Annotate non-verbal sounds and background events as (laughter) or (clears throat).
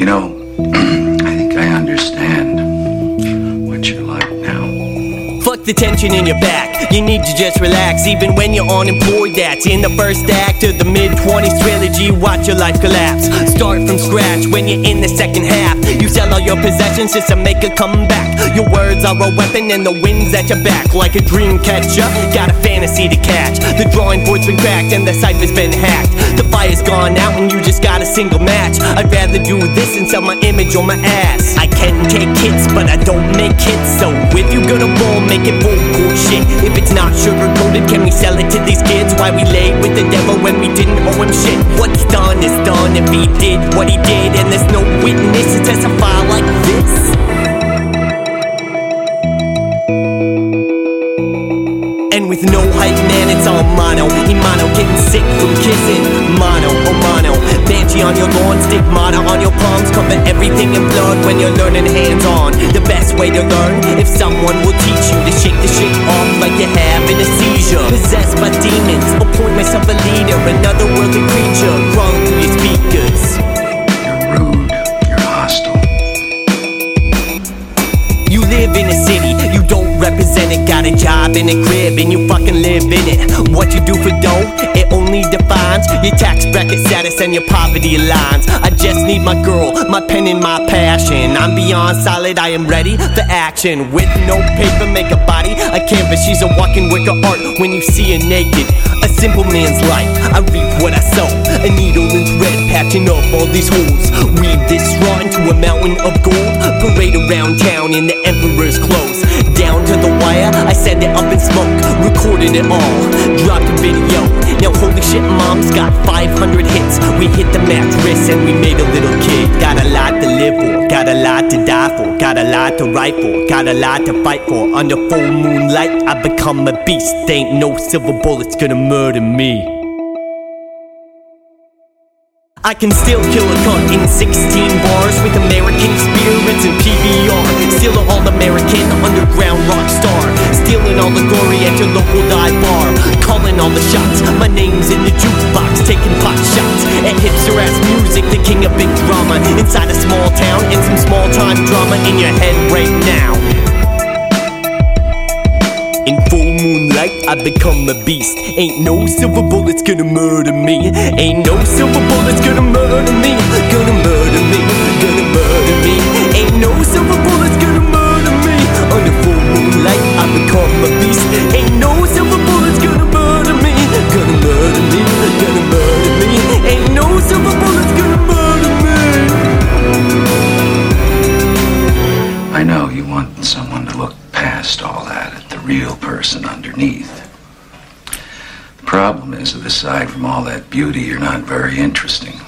You know, (clears throat) I think I understand what you're like now. Fuck the tension in your back. You need to just relax, even when you're unemployed. That's in the first act of the mid 20s trilogy. Watch your life collapse. Start from scratch when you're in the second half. You sell all your possessions just to make a comeback. Your words are a weapon and the wind's at your back. Like a dream catcher, got a fantasy to catch. The drawing board's been cracked and the cipher's been hacked. The fire's gone out single match. I'd rather do this and sell my image on my ass. I can take hits, but I don't make hits. So if you gonna roll, make it full cool shit. If it's not sugar coated, can we sell it to these kids? Why we laid with the devil when we didn't owe him shit? What's done is done if he did what he did, and there's no witness to testify like this. And with no hype, man, it's all mono. Imano, getting sick from kissing. Mono, oh mono. On your lawn, stigmata on your palms. Cover everything in blood when you're learning hands on. The best way to learn, if someone will teach you to shake the shit off like you're having a seizure. Possessed by demons, appoint myself In a crib and you fucking live in it. What you do for dough, it only defines your tax bracket status and your poverty lines. I just need my girl, my pen and my passion. I'm beyond solid, I am ready for action. With no paper, make a body a canvas. She's a walking work of art when you see her naked. A simple man's life, I reap what I sow. A needle and thread patching up all these holes. Weave this straw into a mountain of gold. Parade around town in the emperor's clothes. Send it up in smoke. Recorded it all, dropped a video. Now holy shit, mom's got 500 hits. We hit the mattress and we made a little kid. Got a lot to live for, got a lot to die for, got a lot to write for, got a lot to fight for. Under full moonlight, I become a beast. Ain't no silver bullets gonna murder me. I can still kill a cunt in 16 bars with American spirits and PBR. Still an Glory at your local dive bar. Calling all the shots. My name's in the jukebox. Taking pot shots at hipster ass music. The king of big drama. Inside a small town and some small time drama in your head right now. In full moonlight, I become a beast. Ain't no silver bullets gonna murder me. Ain't no silver bullets gonna murder real person underneath. The problem is that aside from all that beauty, you're not very interesting.